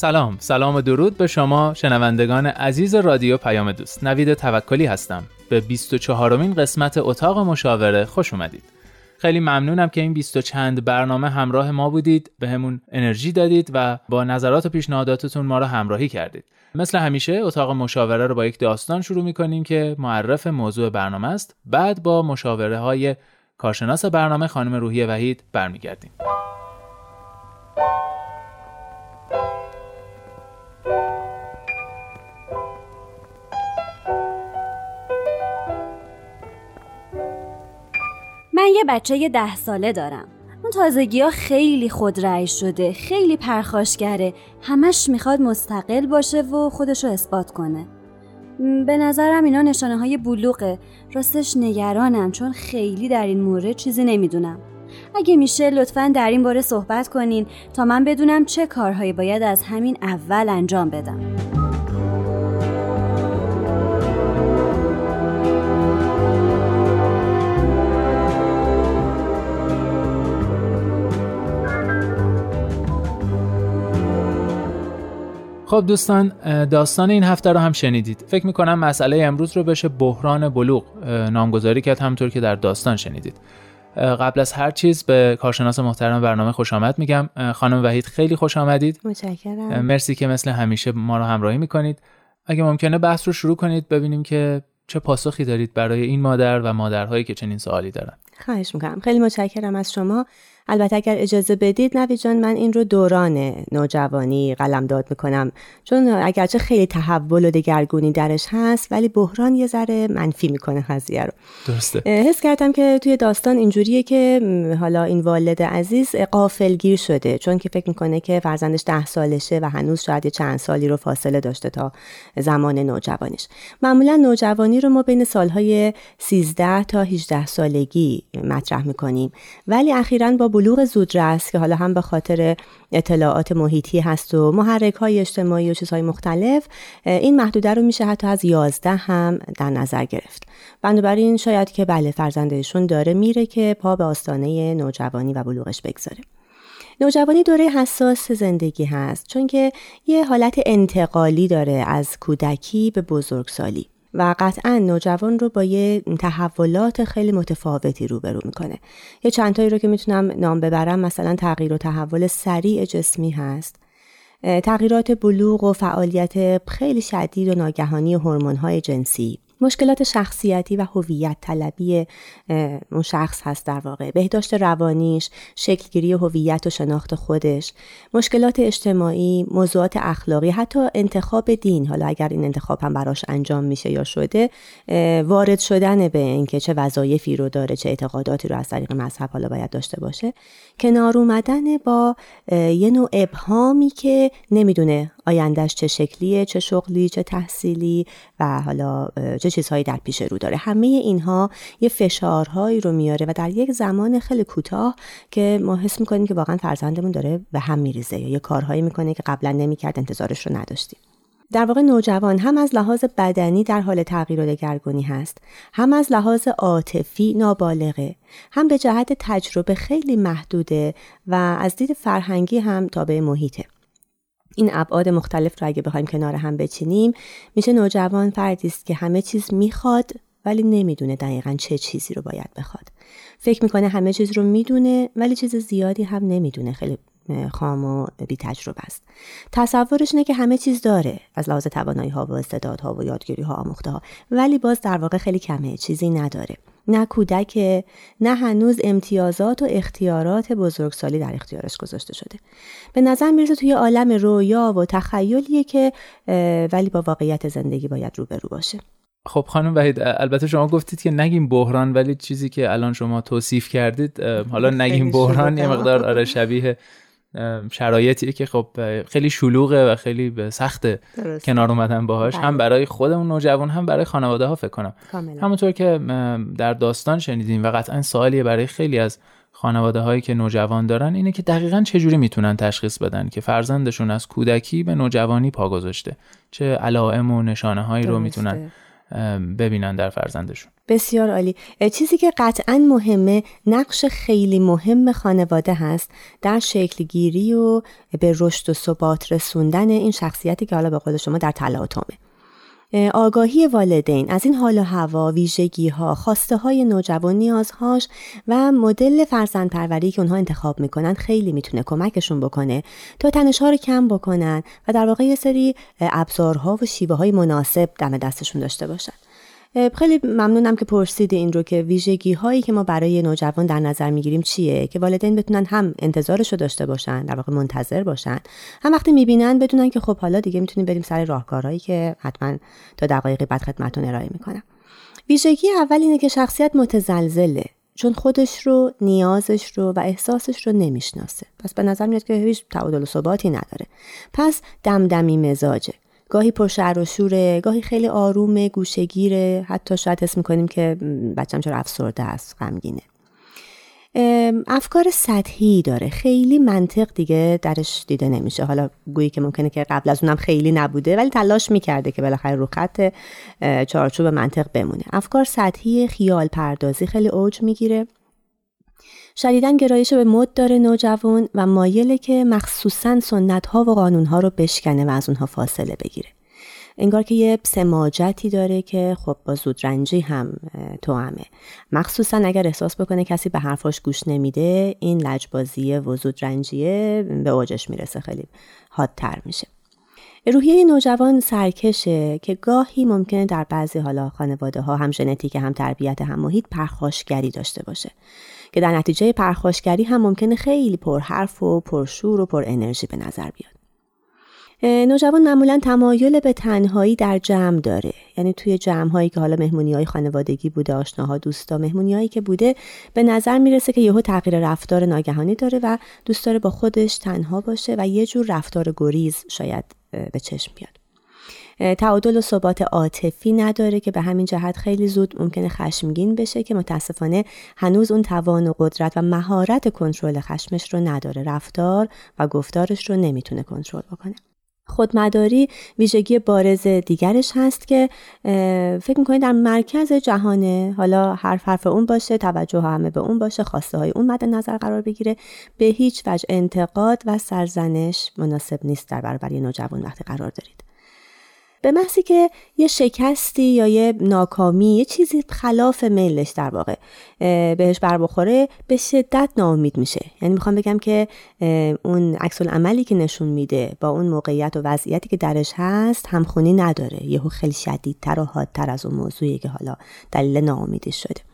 سلام سلام و درود به شما شنوندگان عزیز رادیو پیام دوست. نوید توکلی هستم. به 24 مین قسمت اتاق مشاوره خوش اومدید. خیلی ممنونم که این 20 چند برنامه همراه ما بودید به همون انرژی دادید و با نظرات و پیشنهاداتتون ما را همراهی کردید. مثل همیشه اتاق مشاوره رو با یک داستان شروع می‌کنیم که معرف موضوع برنامه است. بعد با مشاوره های کارشناس برنامه خانم روحی وحید برمیگردیم. یه بچه ده ساله دارم. اون تازگی ها خیلی خودرأی شده خیلی پرخاشگره. همش می‌خواد مستقل باشه و خودشو اثبات کنه. به نظرم اینا نشانه های بلوغه. راستش نگرانم چون خیلی در این مورد چیزی نمی‌دونم. اگه میشه لطفا در این باره صحبت کنین تا من بدونم چه کارهایی باید از همین اول انجام بدم. خب دوستان داستان این هفته رو هم شنیدید. فکر می‌کنم مسئله امروز رو بشه بحران بلوغ نامگذاری کرد همطور که در داستان شنیدید. قبل از هر چیز به کارشناس محترم برنامه خوش آمد میگم. خانم وحید خیلی خوش آمدید. متشکرم. مرسی که مثل همیشه ما رو همراهی می‌کنید. اگه ممکنه بحث رو شروع کنید ببینیم که چه پاسخی دارید برای این مادر و مادرهایی که چنین سوالی دارن. خواهش می‌کنم. خیلی متشکرم از شما. البته اگر اجازه بدید نوی جان من این رو دوران نوجوانی قلمداد می‌کنم. چون اگرچه خیلی تحول و دگرگونی درش هست ولی بحران یه ذره منفی می‌کنه قضیه رو. درسته. حس کردم که توی داستان اینجوریه که حالا این والد عزیز قافلگیر شده. چون که فکر می‌کنه که فرزندش ده سالشه و هنوز شاید چند سالی رو فاصله داشته تا زمان نوجوانیش. معمولا نوجوانی رو ما بین سالهای 13 تا 18 سالگی مطرح می‌کنیم. ولی اخیرا با بلوغ زودرس که حالا هم به خاطر اطلاعات محیطی هست و محرک های اجتماعی و چیزهای مختلف این محدوده رو میشه حتی از 11 هم در نظر گرفت. بنابراین شاید که بله فرزندشون داره میره که پا به آستانه نوجوانی و بلوغش بگذاره. نوجوانی دوره حساس زندگی هست چون که یه حالت انتقالی داره از کودکی به بزرگسالی. و قطعا نوجوان رو با یه تحولات خیلی متفاوتی روبرو می‌کنه. یه چندتایی رو که می‌تونم نام ببرم مثلا تغییر و تحول سریع جسمی هست. تغییرات بلوغ و فعالیت خیلی شدید و ناگهانی های جنسی. مشکلات شخصیتی و هویت طلبی اون شخص هست در واقع. بهداشت روانیش شکلگیری هویت و شناخت خودش. مشکلات اجتماعی موضوعات اخلاقی حتی انتخاب دین. حالا اگر این انتخاب هم براش انجام میشه یا شده وارد شدن به اینکه چه وظایفی رو داره چه اعتقاداتی رو از طریق مذهب حالا باید داشته باشه. کنار اومدن با یه نوع ابهامی که نمی‌دونه آیندهش چه شکلیه چه شغلی چه تحصیلی و حالا چه چیزهایی در پیش رو داره. همه اینها یه فشارهایی رو میاره و در یک زمان خیلی کوتاه که ما حس می‌کنیم که واقعا فرزندمون داره به هم میریزه. یا یه کارهایی می‌کنه که قبلا نمی‌کرد انتظارش رو نداشتیم. در واقع نوجوان هم از لحاظ بدنی در حال تغییر و دگرگونی هست هم از لحاظ عاطفی نابالغه هم به جهت تجربه خیلی محدوده و از دید فرهنگی هم تابع محیطه. این ابعاد مختلف رو اگه بخوایم کنار هم بچینیم میشه نوجوان فردی است که همه چیز می‌خواد ولی نمی‌دونه دقیقا چه چیزی رو باید بخواد. فکر می‌کنه همه چیز رو می‌دونه ولی چیز زیادی هم نمی‌دونه. خیلی خام و بی تجربه است. تصورش اینه که همه چیز داره از لحاظ توانایی ها و استعدادها و یادگیری ها آموخته ها ولی باز در واقع خیلی کمه چیزی نداره. نه کودک نه هنوز امتیازات و اختیارات بزرگسالی در اختیارش گذاشته شده. به نظر می‌رسه توی عالم رویا و تخیلیه که ولی با واقعیت زندگی باید روبرو باشه. خب خانم وحید البته شما گفتید که نگیم بحران ولی چیزی که الان شما توصیف کردید حالا نگیم بحران یه مقدار آره شبیه شرایطی که خب خیلی شلوغه و خیلی به سخت کنار اومدن باهاش. هم بله. برای خودمون نوجوان هم برای خانواده ها فکر کنم. همونطور که در داستان شنیدیم و قطعا سوالیه برای خیلی از خانواده هایی که نوجوان دارن اینه که دقیقا چجوری می‌تونن تشخیص بدن که فرزندشون از کودکی به نوجوانی پا گذاشته؟ چه علائم و نشانه هایی رو می‌تونن ببینن در فرزندشون. بسیار عالی. چیزی که قطعا مهمه نقش خیلی مهم خانواده هست در شکل گیری و به رشد و ثبات رسوندن این شخصیتی که حالا به قول شما در تلاطمه آگاهی والدین از این حال و هوا، ویژگی ها، خواسته های نوجوان نیازهاش و مدل فرزند پروری که اونها انتخاب می‌کنن خیلی می‌تونه کمکشون بکنه تا تنش ها رو کم بکنن و در واقع یه سری ابزارها و شیوه های مناسب دم دستشون داشته باشن. خیلی ممنونم که پرسید این رو که ویژگی هایی که ما برای نوجوان در نظر می‌گیریم چیه که والدین بتونن هم انتظارش رو داشته باشن در واقع منتظر باشن. هم وقتی می‌بینن بدونن که خب حالا دیگه می‌تونیم بریم سر راهکارهایی که حتما تا دقایقی بعد خدمتتون ارائه می‌کنم. ویژگی اول اینه که شخصیت متزلزله چون خودش رو نیازش رو و احساسش رو نمی‌شناسه. پس به نظر میاد که هیچ تعادل و ثباتی نداره. پس دمدمی مزاجه. گاهی پر شعر و شوره گاهی خیلی آرومه گوشگیره حتی شاید حس می‌کنیم که بچم چرا افسرده است غمگینه. افکار سطحی داره. خیلی منطق دیگه درش دیده نمیشه. حالا گویی که ممکنه که قبل از اونم خیلی نبوده ولی تلاش می‌کرده که بالاخره رو خط چارچوب منطق بمونه. افکار سطحی خیال پردازی خیلی اوج می‌گیره. شدیدن گرایش به مد داره نوجوان و مایله که مخصوصا سنت ها و قانون ها رو بشکنه و از اونها فاصله بگیره. انگار که یه سماجتی داره که خب با زودرنجی هم تو همه مخصوصا اگر احساس بکنه کسی به حرفاش گوش نمیده این لجبازیه و زودرنجیه به اوجش می‌رسه خیلی حادتر میشه. روحیه نوجوان سرکشه که گاهی ممکنه در بعضی حالا خانواده ها هم ژنتیک هم تربیت هم محیط پرخاشگری داشته باشه. که در نتیجه پرخاشگری هم ممکنه خیلی پرحرف و پرشور و پر انرژی به نظر بیاد. نوجوان معمولا تمایل به تنهایی در جمع داره یعنی توی جمع هایی که حالا مهمونی های خانوادگی بوده آشناها دوستا مهمونی هایی که بوده به نظر می‌رسه که یهو تغییر رفتار ناگهانی داره و دوست داره با خودش تنها باشه و یه جور رفتار گریز شاید به چشم بیاد تعادل و ثبات عاطفی نداره که به همین جهت خیلی زود ممکنه خشمگین بشه که متاسفانه هنوز اون توان و قدرت و مهارت کنترل خشمش رو نداره. رفتار و گفتارش رو نمی‌تونه کنترل بکنه. خودمداری ویژگی بارز دیگرش هست که فکر می‌کنید در مرکز جهانه حالا حرف حرف اون باشه توجه همه به اون باشه خواسته های اون مد نظر قرار بگیره به هیچ وجه انتقاد و سرزنش مناسب نیست در برابر نوجوان وقتی قرار دارید. به محضی که یه شکستی یا یه ناکامی یه چیزی خلاف میلش در واقع بهش بر بخوره به شدت ناامید میشه. یعنی می‌خوام بگم که اون عکس عملی که نشون میده با اون موقعیت و وضعیتی که درش هست همخونی نداره. یهو خیلی شدیدتر و حادتر از اون موضوعی که حالا دلیل ناامیدی شده.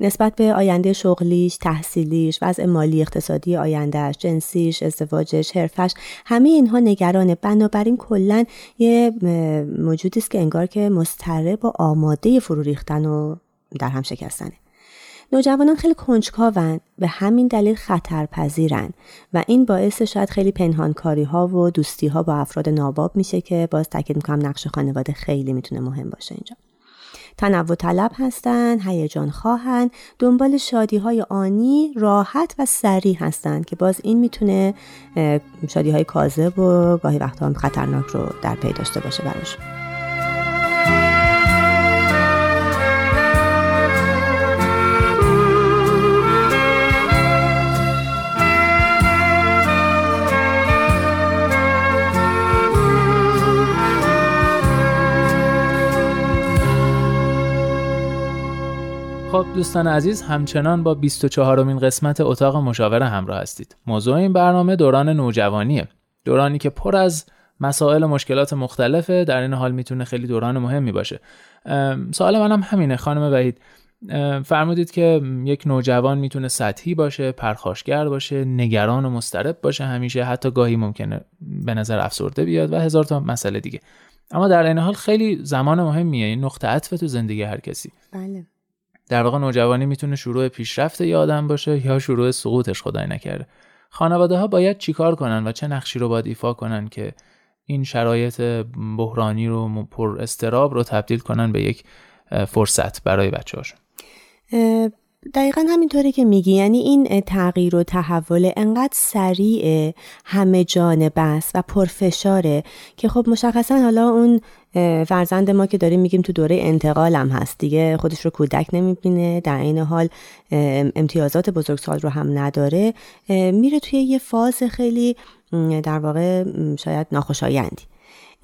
نسبت به آینده شغلیش، تحصیلیش، وضع مالی اقتصادی آیندهش، جنسیش، ازدواجش، حرفش همه اینها نگرانه. بنابراین کلا یه موجودی است که انگار که مضطرب و آماده فرو ریختن و در هم شکستنه. نوجوانان خیلی کنجکاون به همین دلیل خطرپذیرن و این باعث شاید خیلی پنهانکاری ها و دوستی ها با افراد ناباب میشه که باز تاکید می‌کنم نقش خانواده خیلی می‌تونه مهم باشه اینجا. تنوع طلب هستند هیجان خواهند. دنبال شادی های آنی راحت و سریع هستند که باز این می‌تونه شادی های کاذب و گاهی وقتا هم خطرناک رو در پی داشته باشه براشون. خب دوستان عزیز همچنان با 24 مین قسمت اتاق مشاوره همراه هستید. موضوع این برنامه دوران نوجوانیه. دورانی که پر از مسائل و مشکلات مختلفه در این حال می‌تونه خیلی دوران مهمی باشه. سوال منم همینه خانم وحید فرمودید که یک نوجوان می‌تونه سطحی باشه، پرخاشگر باشه، نگران و مسترب باشه همیشه حتی گاهی ممکنه به نظر افسرده بیاد و هزار تا مسئله دیگه. اما در این حال خیلی زمان مهمیه این نقطه عطف تو زندگی هر کسی. بله. در واقع نوجوانی می‌تونه شروع پیشرفت یه آدم باشه یا شروع سقوطش خدای نکرده. خانواده ها باید چیکار کنن و چه نقشی رو باید ایفا کنن که این شرایط بحرانی رو پر استراب رو تبدیل کنن به یک فرصت برای بچه هاشون دقیقا همینطوره که میگی یعنی این تغییر و تحول انقدر سریع همه جانب است و پرفشاره که خب مشخصا حالا اون فرزند ما که داریم میگیم تو دوره انتقال هم هست دیگه خودش رو کودک نمی‌بینه در این حال امتیازات بزرگسال رو هم نداره میره توی یه فاز خیلی در واقع شاید ناخوشایندی.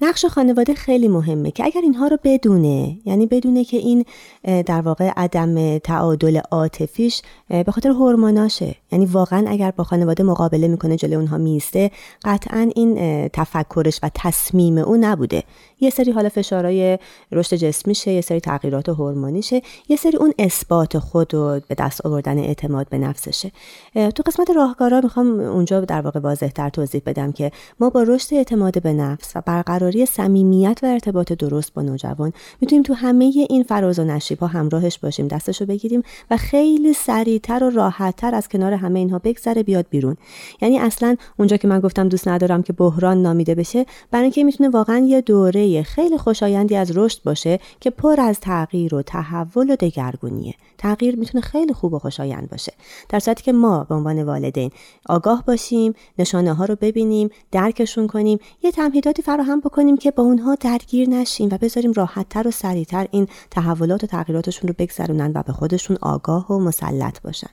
نقش خانواده خیلی مهمه که اگر اینها رو بدونه یعنی بدونه که این در واقع عدم تعادل عاطفیش به خاطر هورموناشه. یعنی واقعا اگر با خانواده مقابله می‌کنه جلوی اونها میسته قطعا این تفکرش و تصمیم او نبوده. یه سری حالا فشارهای رشد جسمیشه یه سری تغییرات هورمونیشه یه سری اون اثبات خود و به دست آوردن اعتماد به نفسشه. تو قسمت راهکارا می‌خوام اونجا در واقع واضح تر توضیح بدم که ما با رشد اعتماد به نفس و برقراری صمیمیت و ارتباط درست با نوجوان می‌تونیم تو همه این فراز و نشیب ها همراهش باشیم دستشو بگیریم و خیلی سریعتر و راحتتر از کنار همه اینها بگذره بیاد بیرون. یعنی اصلا اونجا که من گفتم دوست ندارم که بحران نامیده بشه برای اینکه می‌تونه واقعا یه دوره خیلی خوشایندی از رشد باشه که پر از تغییر و تحول و دگرگونیه. تغییر می‌تونه خیلی خوب و خوشایند باشه. در صورتی که ما به عنوان والدین آگاه باشیم نشانه ها رو ببینیم درکشون کنیم یه تمهیداتی فراهم بکنیم که با اونها درگیر نشیم و بذاریم راحتتر و سریعتر این تحولات و تغییراتشون رو بگذرونن و به خودشون آگاه و مسلط باشن.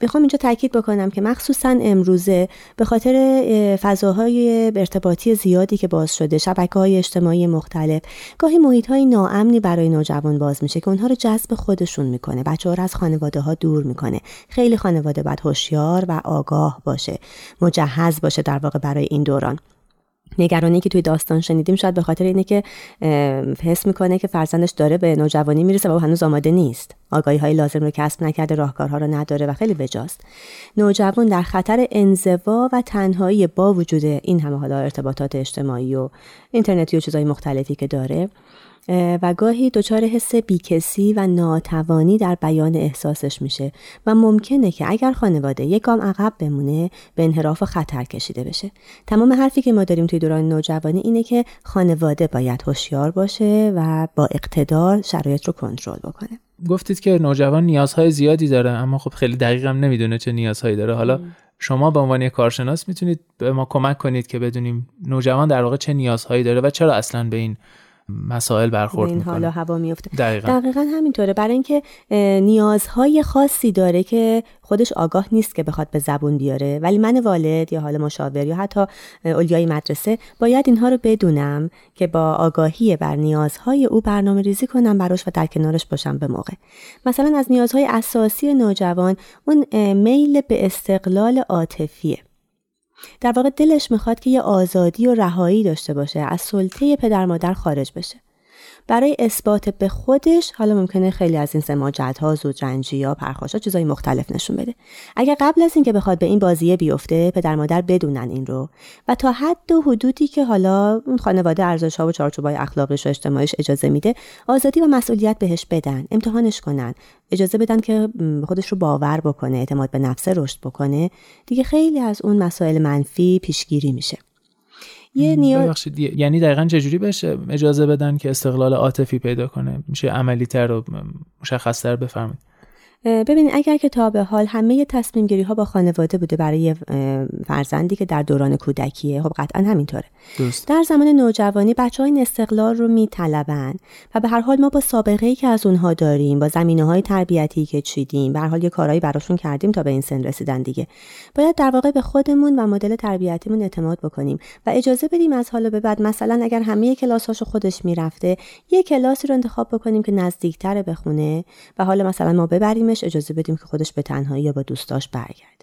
می‌خوام اینجا تاکید بکنم که مخصوصا امروزه به خاطر فضاهای ارتباطی زیادی که باز شده شبکه های اجتماعی مختلف گاهی محیط های ناامنی برای نوجوان باز میشه که اونها رو جذب خودشون می‌کنه. بچه ها رو از خانواده ها دور می‌کنه. خیلی خانواده باید هوشیار و آگاه باشه. مجهز باشه در واقع برای این دوران. نگرانی که توی داستان شنیدیم شاید به خاطر اینه که حس می‌کنه که فرزندش داره به نوجوانی می‌رسه و هنوز آماده نیست. آگاهی های لازم رو کسب نکرده راهکارها رو نداره و خیلی وجاست نوجوان در خطر انزوا و تنهایی با وجود این همه حالا ارتباطات اجتماعی و اینترنتی و چیزهای مختلفی که داره و گاهی دچار حس بیکسی و ناتوانی در بیان احساسش میشه و ممکنه که اگر خانواده یک گام عقب بمونه به انحراف خطر کشیده بشه. تمام حرفی که ما داریم توی دوران نوجوانی اینه که خانواده باید هوشیار باشه و با اقتدار شرایط رو کنترل بکنه. گفتید که نوجوان نیازهای زیادی داره اما خب خیلی دقیقم نمی‌دونه چه نیازهایی داره. حالا شما به عنوان کارشناس می‌تونید به ما کمک کنید که بدونیم نوجوان در واقع چه نیازهایی داره و چرا اصلا به این مسائل برخورد این حالا هوا میفته دقیقا. دقیقا همینطوره. برای اینکه نیازهای خاصی داره که خودش آگاه نیست که بخواد به زبون بیاره. ولی من والد یا حالا مشاور یا حتی اولیای مدرسه باید اینها رو بدونم که با آگاهی بر نیازهای او برنامه ریزی کنم براش و در کنارش باشم به موقع. مثلا از نیازهای اساسی نوجوان اون میل به استقلال عاطفیه. در واقع دلش می‌خواد که یه آزادی و رهایی داشته باشه از سلطه پدر مادر خارج بشه. برای اثبات به خودش حالا ممکنه خیلی از این سماجت ها زودرنجی ها پرخاش ها چیزای مختلف نشون بده. اگر قبل از اینکه بخواد به این بازیه بیفته پدر مادر بدونن این رو و تا حد و حدودی که حالا اون خانواده ارزش ها و چارچوبای اخلاقیش و اجتماعیش اجازه میده آزادی و مسئولیت بهش بدن امتحانش کنن. اجازه بدن که خودش رو باور بکنه اعتماد به نفسه رشد بکنه. دیگه خیلی از اون مسائل منفی پیشگیری میشه. یه نیاز یعنی دقیقا چجوری بشه؟ اجازه بدن که استقلال عاطفی پیدا کنه؟ میشه عملی تر و مشخص تر بفرمایید ببینید اگر که تا به حال همه تصمیم گیری ها با خانواده بوده برای فرزندی که در دوران کودکیه خب قطعا همینطوره دوست. در زمان نوجوانی بچه های این استقلال رو میطلبن و به هر حال ما با سابقه ای که از اونها داریم با زمینه های تربیتی که چیدیم به هر حال یه کارهایی براشون کردیم تا به این سن رسیدن دیگه باید در واقع به خودمون و مدل تربیتیمون اعتماد بکنیم و اجازه بدیم از حالا به بعد مثلا اگر همه کلاساشو خودش می‌رفته یه کلاسی رو انتخاب بکنیم که نزدیکتر بخونه و حالا مثلا ما اجازه بدیم که خودش به تنهایی یا با دوستاش برگرده.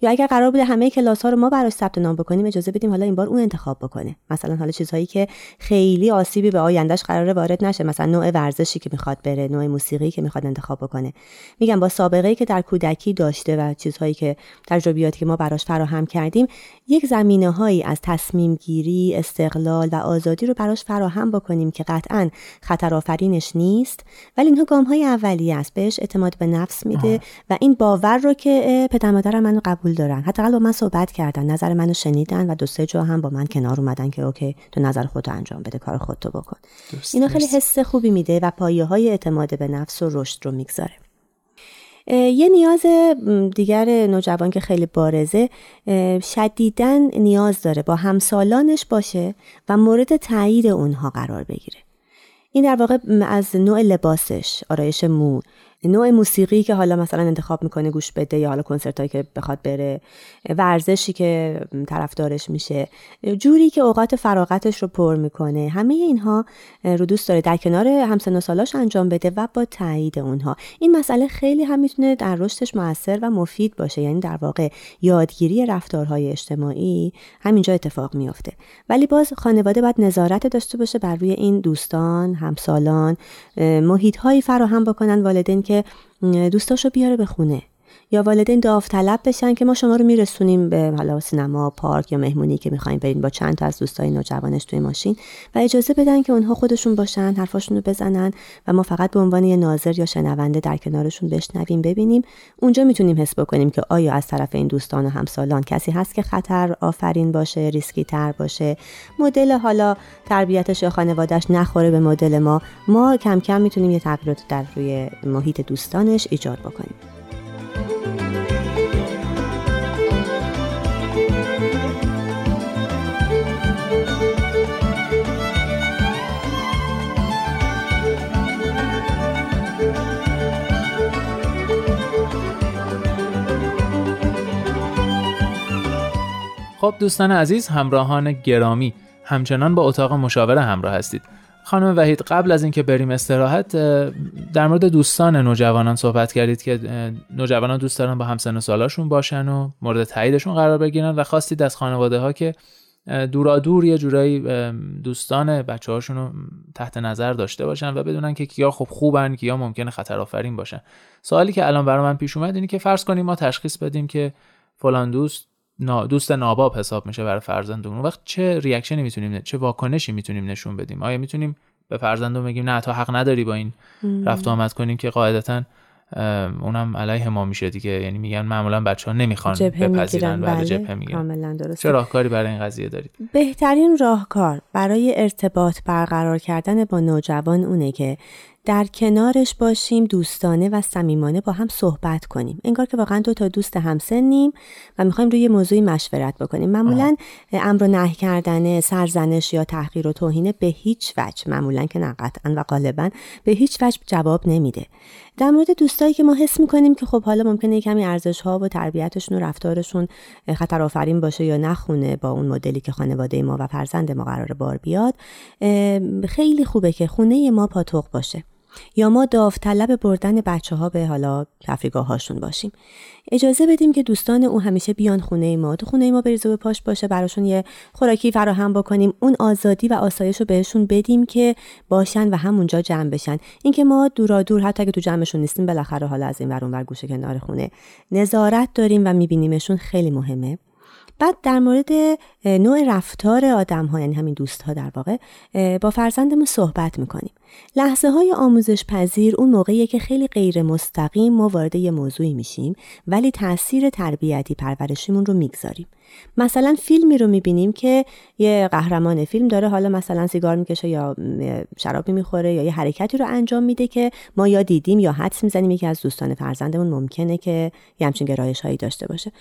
یا اگر قرار بوده همه کلاس ها رو ما براش ثبت نام بکنیم اجازه بدیم حالا این بار اون انتخاب بکنه. مثلا حالا چیزهایی که خیلی آسیبی به آیندهش قرار وارد نشه. مثلا نوع ورزشی که می‌خواد بره نوع موسیقی که می‌خواد انتخاب بکنه. میگم با سابقه ای که در کودکی داشته و چیزهایی که تجربیاتی که ما براش فراهم کردیم یک زمینه هایی از تصمیم گیری استقلال و آزادی رو براش فراهم بکنیم که قطعا خطر آفرینش نیست ولی اینها گام های اولیه است. بهش اعتماد به نفس میده و این باور رو که پدر مادرم منو قبول دارن. حداقل با من صحبت کردن. نظر منو شنیدن و دو سه جا هم با من کنار اومدن که اوکی تو نظر خودتو انجام بده کار خودتو بکن. اینا خیلی حس خوبی میده و پایه های اعتماد به نفس و رشد رو می‌گذاره. یه نیاز دیگر نوجوان که خیلی بارزه شدیدن نیاز داره با همسالانش باشه و مورد تایید اونها قرار بگیره. این در واقع از نوع لباسش آرایش مو نوع موسیقی که حالا مثلا انتخاب می‌کنه گوش بده یا حالا کنسرت هایی که بخواد بره ورزشی که طرفدارش میشه جوری که اوقات فراغتش رو پر می‌کنه. همه اینها رو دوست داره در کنار همسن و سالاش انجام بده و با تایید اونها. این مسئله خیلی هم می‌تونه در رشدش موثر و مفید باشه. یعنی در واقع یادگیری رفتارهای اجتماعی همینجا اتفاق میافته. ولی باز خانواده باید نظارت داشته باشه بر روی این دوستان همسالان محیط هایی فراهم بکنن والدین که دوستاشو بیاره به خونه. یا والدین داوطلب بشن که ما شما رو میرسونیم به حالا سینما پارک یا مهمونی که می‌خوایم بریم با چند تا از دوستای نوجوانش توی ماشین و اجازه بدن که اونها خودشون باشن حرفاشون رو بزنن و ما فقط به عنوان یه ناظر یا شنونده در کنارشون بشنویم ببینیم. اونجا می‌تونیم حس بکنیم که آیا از طرف این دوستان و همسالان کسی هست که خطر آفرین باشه ریسکی تر باشه. مدل حالا تربیتش یا خانوادهش نخوره به مدل ما. ما کم کم می‌تونیم یه تغییرات در روی محیط دوستانش ایجاد بکنیم. خب دوستان عزیز همراهان گرامی همچنان با اتاق مشاوره همراه هستید. خانم وحید قبل از اینکه بریم استراحت در مورد دوستان نوجوانان صحبت کردید که نوجوانان دوست دارن با همسن و سالاشون باشن و مورد تاییدشون قرار بگیرن و خواستید از خانواده ها که دورا دور یه جورایی دوستان بچه هاشون رو تحت نظر داشته باشن و بدونن که کیا خب خوبن کیا ممکنه خطر آفرین باشن. سوالی که الان برای من پیش اومد اینه که فرض کنیم ما تشخیص بدیم که فلان دوست دوست ناباب حساب میشه برای فرزندمون. وقت چه ریاکشنی می‌تونیم چه واکنشی می‌تونیم نشون بدیم؟ آیا می‌تونیم به فرزندمون بگیم نه تو حق نداری با این رفت آمد کنیم که قاعدتا اونم علیه ما میشه دیگه. یعنی میگن معمولا بچه ها نمی‌خوان بپذیرن. بعد بله، جبهه میگن چه راهکاری برای این قضیه دارید؟ بهترین راهکار برای ارتباط برقرار کردن با نوجوان اونه که در کنارش باشیم دوستانه و صمیمانه با هم صحبت کنیم. انگار که واقعا دو تا دوست همسنیم و می‌خوایم روی موضوعی مشورت بکنیم. معمولا امر و نهی کردن سرزنش یا تحقیر و توهینه به هیچ وجه معمولا که نه قطعا و غالبا به هیچ وجه جواب نمیده. در مورد دوستایی که ما حس می‌کنیم که خب حالا ممکنه کمی ارزش ها و تربیتشون و رفتارشون خطر آفرین باشه یا نخونه با اون مدلی که خانواده ما و فرزند ما قرار بار بیاد خیلی خوبه که خونه ما پاتوق باشه. یا ما داوطلب بردن بچه ها به حالا تفریگاه هاشون باشیم. اجازه بدیم که دوستان او همیشه بیان خونه ما تو خونه ما بریزه به پاش باشه براشون یه خوراکی فراهم بکنیم. اون آزادی و آسایش رو بهشون بدیم که باشن و همونجا جمع بشن. اینکه ما دورا دور حتی اگه تو جمعشون نیستیم بالاخره حالا از این ور اون گوشه کنار خونه نظارت داریم و میبینیمشون خیلی مهمه. بعد در مورد نوع رفتار آدم ها یعنی همین دوست ها در واقع با فرزندمون صحبت می‌کنیم. لحظه های آموزش پذیر اون موقعیه که خیلی غیر مستقیم ما وارد یه موضوعی میشیم ولی تاثیر تربیتی پرورشیمون رو می‌گذاریم. مثلا فیلمی رو می‌بینیم که یه قهرمان فیلم داره حالا مثلا سیگار می‌کشه یا شرابی می‌خوره یا یه حرکتی رو انجام میده که ما یا دیدیم یا حدس می‌زنیم یکی از دوستان فرزندمون ممکنه که یه همچین گرایش هایی داشته باشه.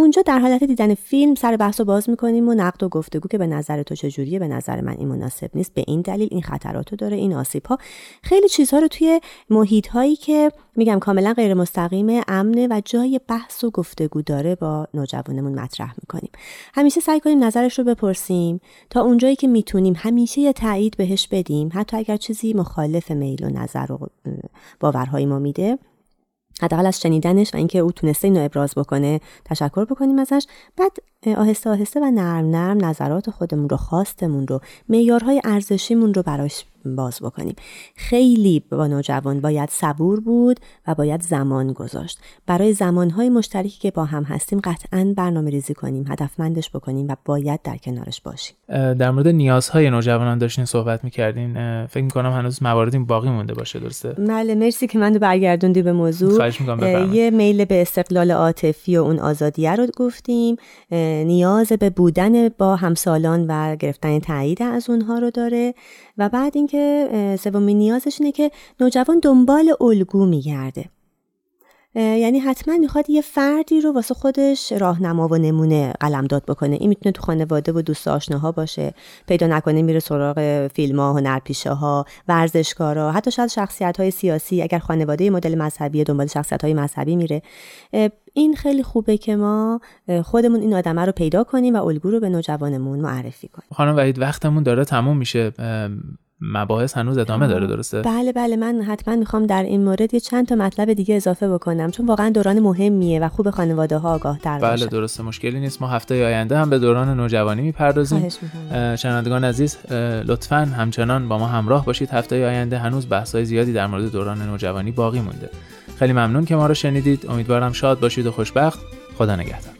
اونجا در حالت دیدن فیلم سر بحث رو باز می‌کنیم و نقد و گفتگو که به نظر تو چجوریه به نظر من این مناسب نیست. به این دلیل این خطراتو داره این آسیب ها خیلی چیزها رو توی محیط هایی که میگم کاملا غیر مستقیم امنه و جای بحث و گفتگو داره با نوجوانمون مطرح می‌کنیم. همیشه سعی کنیم نظرش رو بپرسیم تا اونجایی که می‌تونیم همیشه یه تایید بهش بدیم. حتی اگر چیزی مخالف میل و نظر و باورهای ما میده حداقل از شنیدنش و اینکه او تونسته اینو ابراز بکنه تشکر بکنیم ازش. بعد آهسته آهسته و نرم نرم نظرات خودمون رو خواستمون رو معیارهای ارزشیمون رو براش باز بکنیم. خیلی با نوجوان باید صبور بود و باید زمان گذاشت. برای زمانهای مشترکی که با هم هستیم قطعا برنامه ریزی کنیم هدفمندش بکنیم و باید در کنارش باشیم. در مورد نیازهای نوجوانان داشتین صحبت می‌کردین. فکر می‌کنم هنوز مواردی باقی مونده باشه درسته؟ بله مرسی که من برگردوندی به موضوع. یه میل به استقلال عاطفی و اون آزادیه رو گفتیم. نیاز به بودن با همسالان و گرفتن تایید از اونها رو داره. و بعد اینکه سومین نیازش اینه که نوجوان دنبال الگو میگرده. یعنی حتما می‌خواد یه فردی رو واسه خودش راهنما و نمونه قلمداد بکنه. این می‌تونه تو خانواده و دوست آشناها باشه پیدا نکنه میره سراغ فیلم ها هنرپیشه ها ورزشکارا حتی شاید شخصیت های سیاسی اگر خانواده مدل مذهبی دنبال شخصیت های مذهبی میره. این خیلی خوبه که ما خودمون این آدمه رو پیدا کنیم و الگو رو به نوجوانمون معرفی کنیم. خانم وحید وقتمون داره تموم میشه. مباحث هنوز ادامه داره درسته؟ بله بله من حتما می‌خوام در این مورد یه چند تا مطلب دیگه اضافه بکنم چون واقعا دوران مهمیه و خوب خانواده ها آگاه تر بله درسته مشکلی نیست. ما هفته آینده هم به دوران نوجوانی می‌پردازیم. شنوندگان عزیز لطفا همچنان با ما همراه باشید. هفته آینده هنوز بحث‌های زیادی در مورد دوران نوجوانی باقی مونده. خیلی ممنون که ما رو شنیدید. امیدوارم شاد باشید و خوشبخت. خدا نگهدار.